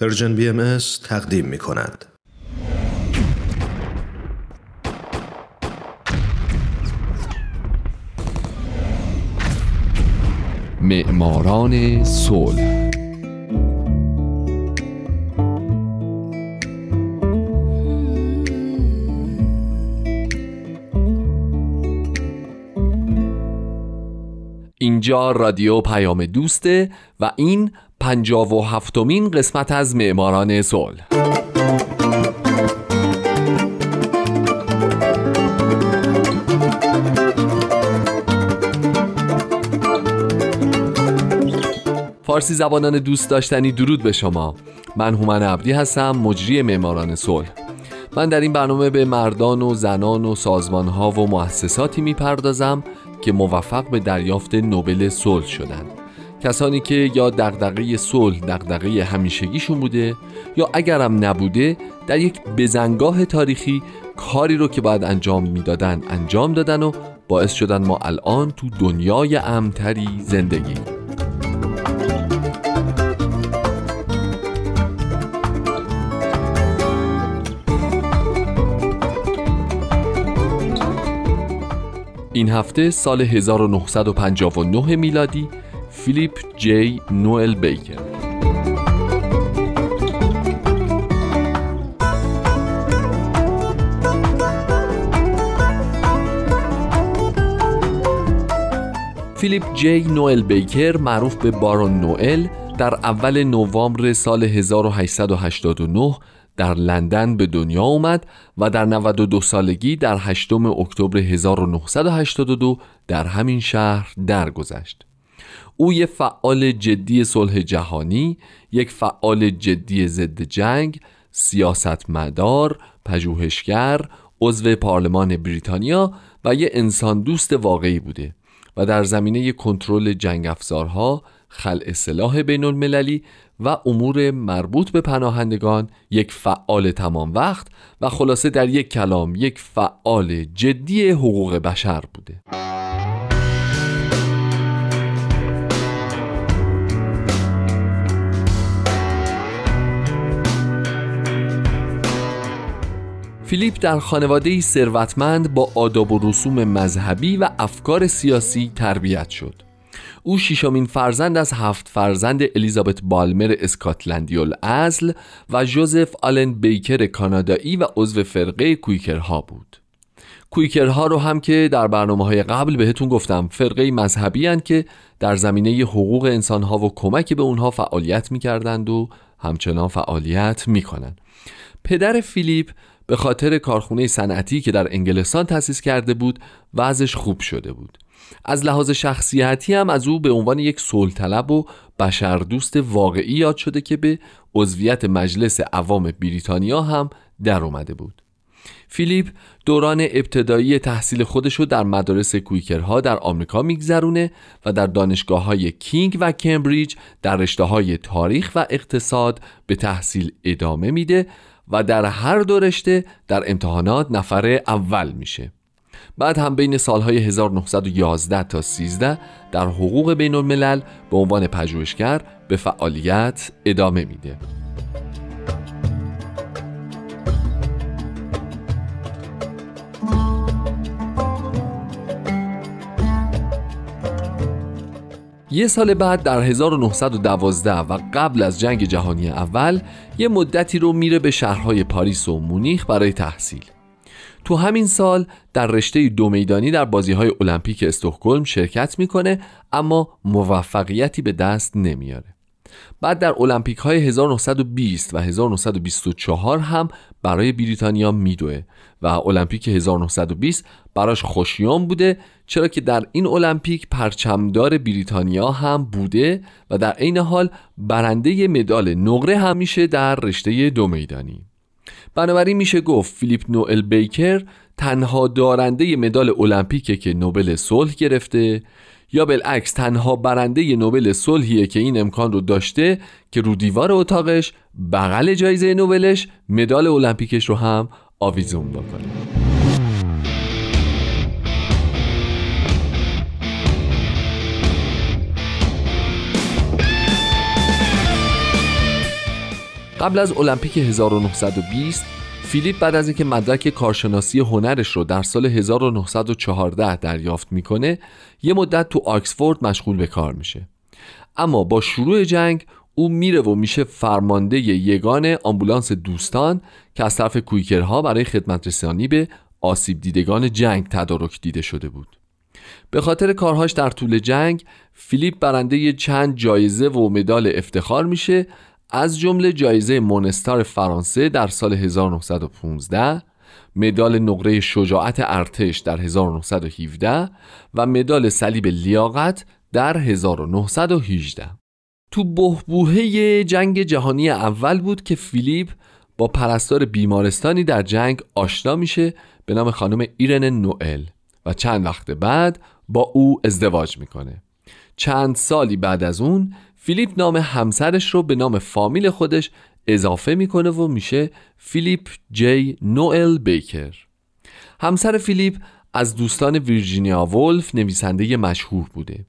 پرژن بی ام تقدیم می کند. معماران صلح اینجا رادیو پیام دوسته و این پنجاب و هفتمین قسمت از معماران صلح. فارسی زبانان دوست داشتنی درود به شما. من هومن عبدی هستم مجری معماران صلح. من در این برنامه به مردان و زنان و سازمانها و مؤسساتی می‌پردازم که موفق به دریافت نوبل صلح شدند کسانی که یا دغدغه صلح دغدغه همیشگیشون بوده یا اگرم نبوده در یک بزنگاه تاریخی کاری رو که باید انجام می‌دادن انجام دادن و باعث شدن ما الان تو دنیای امتری زندگی. این هفته سال 1959 میلادی فیلیپ جی نوئل بیکر فیلیپ جی نوئل بیکر معروف به بارون نوئل در اول نوامبر سال 1889 در لندن به دنیا اومد و در 92 سالگی در 8 اکتبر 1982 در همین شهر درگذشت. او یک فعال جدی صلح جهانی، یک فعال جدی ضد جنگ، سیاستمدار، پژوهشگر، عضو پارلمان بریتانیا و یک انسان دوست واقعی بوده و در زمینه کنترل جنگ افزارها، خلع سلاح بین المللی و امور مربوط به پناهندگان یک فعال تمام وقت و خلاصه در یک کلام یک فعال جدی حقوق بشر بوده. فیلیپ در خانواده ثروتمند با آداب و رسوم مذهبی و افکار سیاسی تربیت شد. او ششمین فرزند از هفت فرزند الیزابت بالمر اسکاتلندی الاصل و جوزف آلن بیکر کانادایی و عضو فرقه کویکرها بود. کویکرها رو هم که در برنامه های قبل بهتون گفتم فرقه مذهبی هن که در زمینه حقوق انسان ها و کمک به اونها فعالیت می‌کردند و همچنان فعالیت می‌کنن پدر فیلیپ به خاطر کارخونه صنعتی که در انگلستان تأسیس کرده بود وضعش خوب شده بود. از لحاظ شخصیتی هم از او به عنوان یک طلب و بشردوست واقعی یاد شده که به عضویت مجلس عوام بریتانیا هم در اومده بود. فیلیپ دوران ابتدایی تحصیل خودشو در مدارس کویکرها در آمریکا میگذرونه و در دانشگاه های کینگ و کمبریج در رشته های تاریخ و اقتصاد به تحصیل ادامه میده و در هر دو رشته در امتحانات نفر اول میشه. بعد هم بین سالهای 1911 تا 13 در حقوق بین الملل به عنوان پژوهشگر به فعالیت ادامه میده. یه سال بعد در 1912 و قبل از جنگ جهانی اول یه مدتی رو میره به شهرهای پاریس و مونیخ برای تحصیل. تو همین سال در رشته دو میدانی در بازی های المپیک استکهلم شرکت می‌کنه اما موفقیتی به دست نمیاره. بعد در المپیک های 1920 و 1924 هم برای بریتانیا میدوه و المپیک 1920 براش خوشیان بوده چرا که در این المپیک پرچمدار بریتانیا هم بوده و در عین حال برنده مدال نقره هم میشه در رشته دو میدانی. بنابراین میشه گفت فیلیپ نوئل بیکر تنها دارنده مدال المپیکه که نوبل صلح گرفته یا بالعکس تنها برنده نوبل صلحیه که این امکان رو داشته که رو دیوار اتاقش بغل جایزه نوبلش مدال المپیکش رو هم آویزون بکنه. قبل از المپیک 1920 فیلیپ بعد از اینکه مدرک کارشناسی هنرش رو در سال 1914 دریافت می‌کنه یه مدت تو آکسفورد مشغول به کار میشه. اما با شروع جنگ او میره و میشه فرمانده یگان آمبولانس دوستان که از طرف کویکرها برای خدمت رسانی به آسیب دیدگان جنگ تدارک دیده شده بود. به خاطر کارهاش در طول جنگ فیلیپ برنده چند جایزه و مدال افتخار میشه از جمله جایزه مونستار فرانسه در سال 1915 مدال نقره شجاعت ارتش در 1917 و مدال صلیب لیاقت در 1918 تو بهبوهه جنگ جهانی اول بود که فیلیپ با پرستار بیمارستانی در جنگ آشنا میشه به نام خانم ایرن نوئل و چند وقت بعد با او ازدواج می‌کنه. چند سالی بعد از اون فیلیپ نام همسرش رو به نام فامیل خودش اضافه می‌کنه و میشه فیلیپ جی. نوئل بیکر. همسر فیلیپ از دوستان ویرجینیا ولف نویسنده مشهور بوده.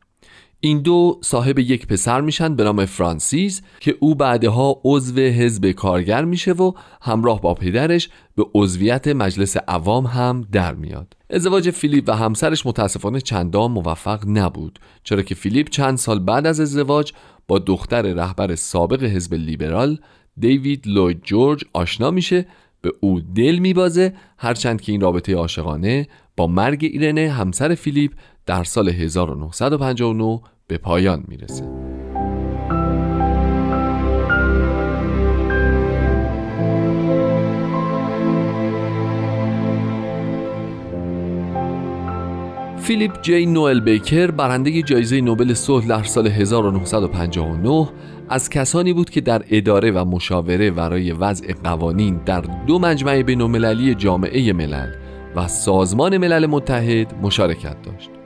این دو صاحب یک پسر میشن به نام فرانسیس که او بعدها عضو حزب کارگر میشه و همراه با پدرش به عضویت مجلس عوام هم در میاد. ازدواج فیلیپ و همسرش متاسفانه چندان موفق نبود چرا که فیلیپ چند سال بعد از ازدواج با دختر رهبر سابق حزب لیبرال دیوید لوید جورج آشنا میشه به او دل میبازه هرچند که این رابطه عاشقانه با مرگ ایرنه همسر فیلیپ در سال 1959 به پایان می‌رسه فیلیپ جی نوئل بیکر برنده جایزه نوبل صلح در سال 1959 از کسانی بود که در اداره و مشاوره برای وضع قوانین در دو مجمع بین‌المللی جامعه ملل و سازمان ملل متحد مشارکت داشت.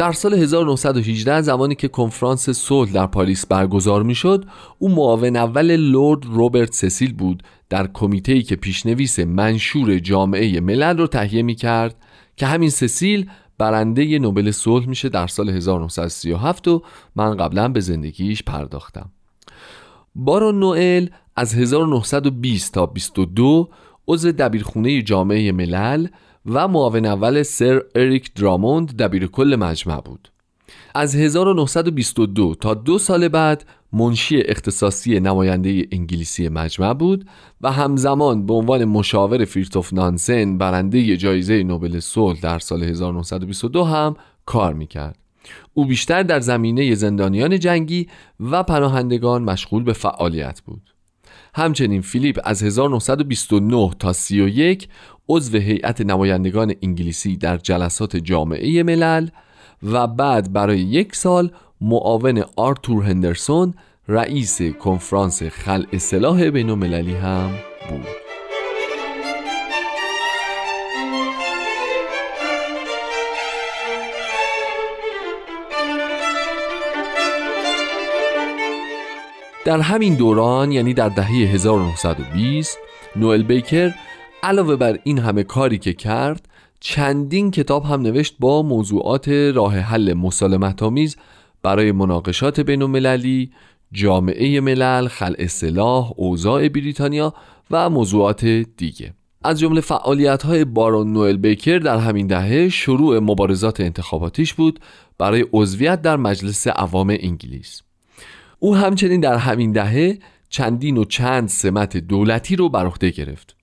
در سال 1918 زمانی که کنفرانس صلح در پاریس برگزار می‌شد او معاون اول لورد روبرت سسیل بود در کمیته که پیشنویس منشور جامعه ملل رو تهیه می کرد که همین سسیل برنده نوبل صلح میشه در سال 1937 و من قبلا به زندگیش پرداختم. بارون نوئل از 1920 تا 22 عضو دبیرخونه جامعه ملل و معاون اول سر اریک دراموند دبیر کل مجمع بود. از 1922 تا دو سال بعد منشی اختصاصی نماینده انگلیسی مجمع بود و همزمان به عنوان مشاور فیرتوف نانسن برنده جایزه نوبل صلح در سال 1922 هم کار می‌کرد. او بیشتر در زمینه زندانیان جنگی و پناهندگان مشغول به فعالیت بود. همچنین فیلیپ از 1929 تا 31 عضو هیئت نمایندگان انگلیسی در جلسات جامعه ملل و بعد برای یک سال معاون آرتور هندرسون رئیس کنفرانس خلع سلاح بین المللی هم بود. در همین دوران یعنی در دهه 1920 نوئل بیکر علاوه بر این همه کاری که کرد چندین کتاب هم نوشت با موضوعات راه حل مسالمت آمیز برای مناقشات بین المللی، جامعه ملل، خلع اصلاح، اوضاع بریتانیا و موضوعات دیگه. از جمله فعالیت های بارون نوئل بیکر در همین دهه شروع مبارزات انتخاباتیش بود برای عضویت در مجلس عوام انگلیس. او همچنین در همین دهه چندین و چند سمت دولتی رو بر عهده گرفت.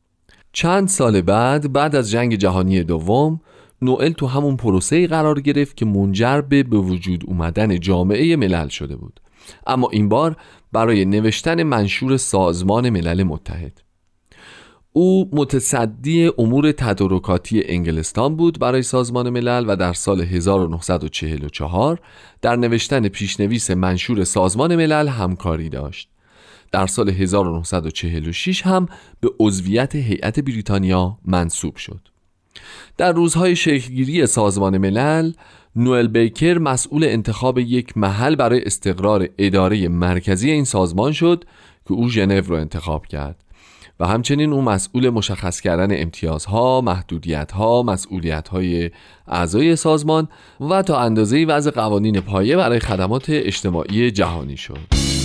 چند سال بعد بعد از جنگ جهانی دوم نوئل تو همون پروسه قرار گرفت که منجر به به وجود اومدن جامعه ملل شده بود. اما این بار برای نوشتن منشور سازمان ملل متحد. او متصدی امور تدارکاتی انگلستان بود برای سازمان ملل و در سال 1944 در نوشتن پیشنویس منشور سازمان ملل همکاری داشت. در سال 1946 هم به عضویت هیئت بریتانیا منصوب شد در روزهای شکلگیری سازمان ملل نوئل بیکر مسئول انتخاب یک محل برای استقرار اداره مرکزی این سازمان شد که او ژنو را انتخاب کرد و همچنین او مسئول مشخص کردن امتیازها، محدودیتها، مسئولیتهای اعضای سازمان و تا اندازه وضع قوانین پایه برای خدمات اجتماعی جهانی شد.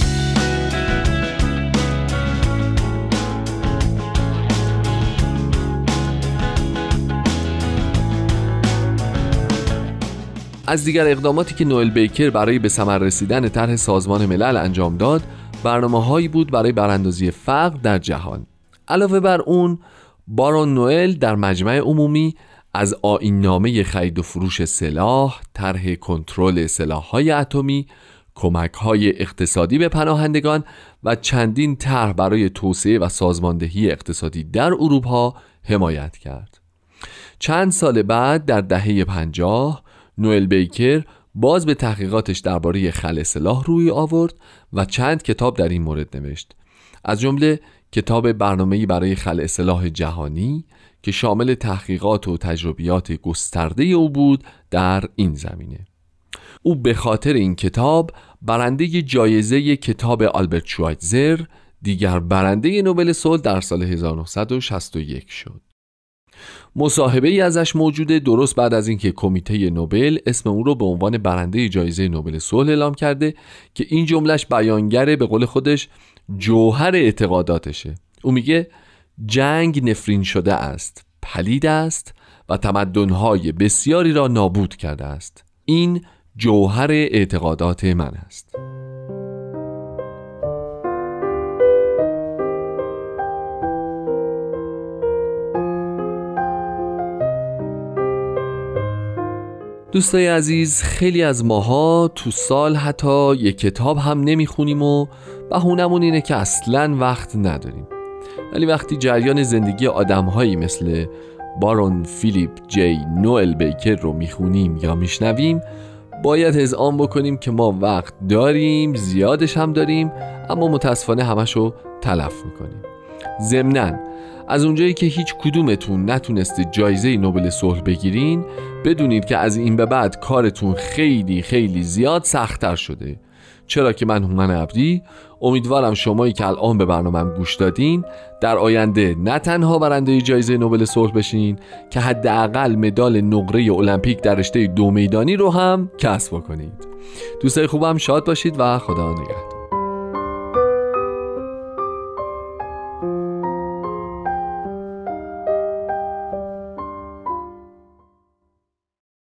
از دیگر اقداماتی که نوئل بیکر برای به ثمر رسیدن طرح سازمان ملل انجام داد برنامه هایی بود برای براندازی فقر در جهان علاوه بر اون بارون نوئل در مجمع عمومی از آین نامه خرید و فروش سلاح، طرح کنترل های اتمی، کمک های اقتصادی به پناهندگان و چندین طرح برای توسعه و سازماندهی اقتصادی در اروپا حمایت کرد. چند سال بعد در دهه پنجاه نوئل بیکر باز به تحقیقاتش درباره خل سلاح روی آورد و چند کتاب در این مورد نوشت. از جمله کتاب برنامه‌ای برای خل سلاح جهانی که شامل تحقیقات و تجربیات گسترده او بود در این زمینه. او به خاطر این کتاب برنده جایزه کتاب آلبرت شوایتزر دیگر برنده نوبل صلح در سال 1961 شد. مصاحبه ای ازش موجوده درست بعد از اینکه کمیته نوبل اسم او رو به عنوان برنده جایزه نوبل صلح اعلام کرده که این جملش بیانگر به قول خودش جوهر اعتقاداتشه. او میگه جنگ نفرین شده است پلید است و تمدنهای بسیاری را نابود کرده است. این جوهر اعتقادات من است. دوستای عزیز خیلی از ماها تو سال حتی یک کتاب هم نمی‌خونیم و بهونمون اینه که اصلا وقت نداریم. ولی وقتی جریان زندگی آدمهایی مثل بارون فیلیپ جی نوئل بیکر رو می‌خونیم یا میشنویم باید اذعان بکنیم که ما وقت داریم زیادش هم داریم اما متاسفانه همش رو تلف می‌کنیم. ضمناً از اونجایی که هیچ کدومتون نتونسته جایزه نوبل صلح بگیرین بدونید که از این به بعد کارتون خیلی خیلی زیاد سختتر شده. چرا که من هومن عبدی امیدوارم شمایی که الان به برنامهم گوش دادین در آینده نه تنها برنده جایزه نوبل صلح بشین که حداقل مدال نقره المپیک در رشته دو میدانی رو هم کسب کنید دوستای خوبم شاد باشید و خدا نگهدار.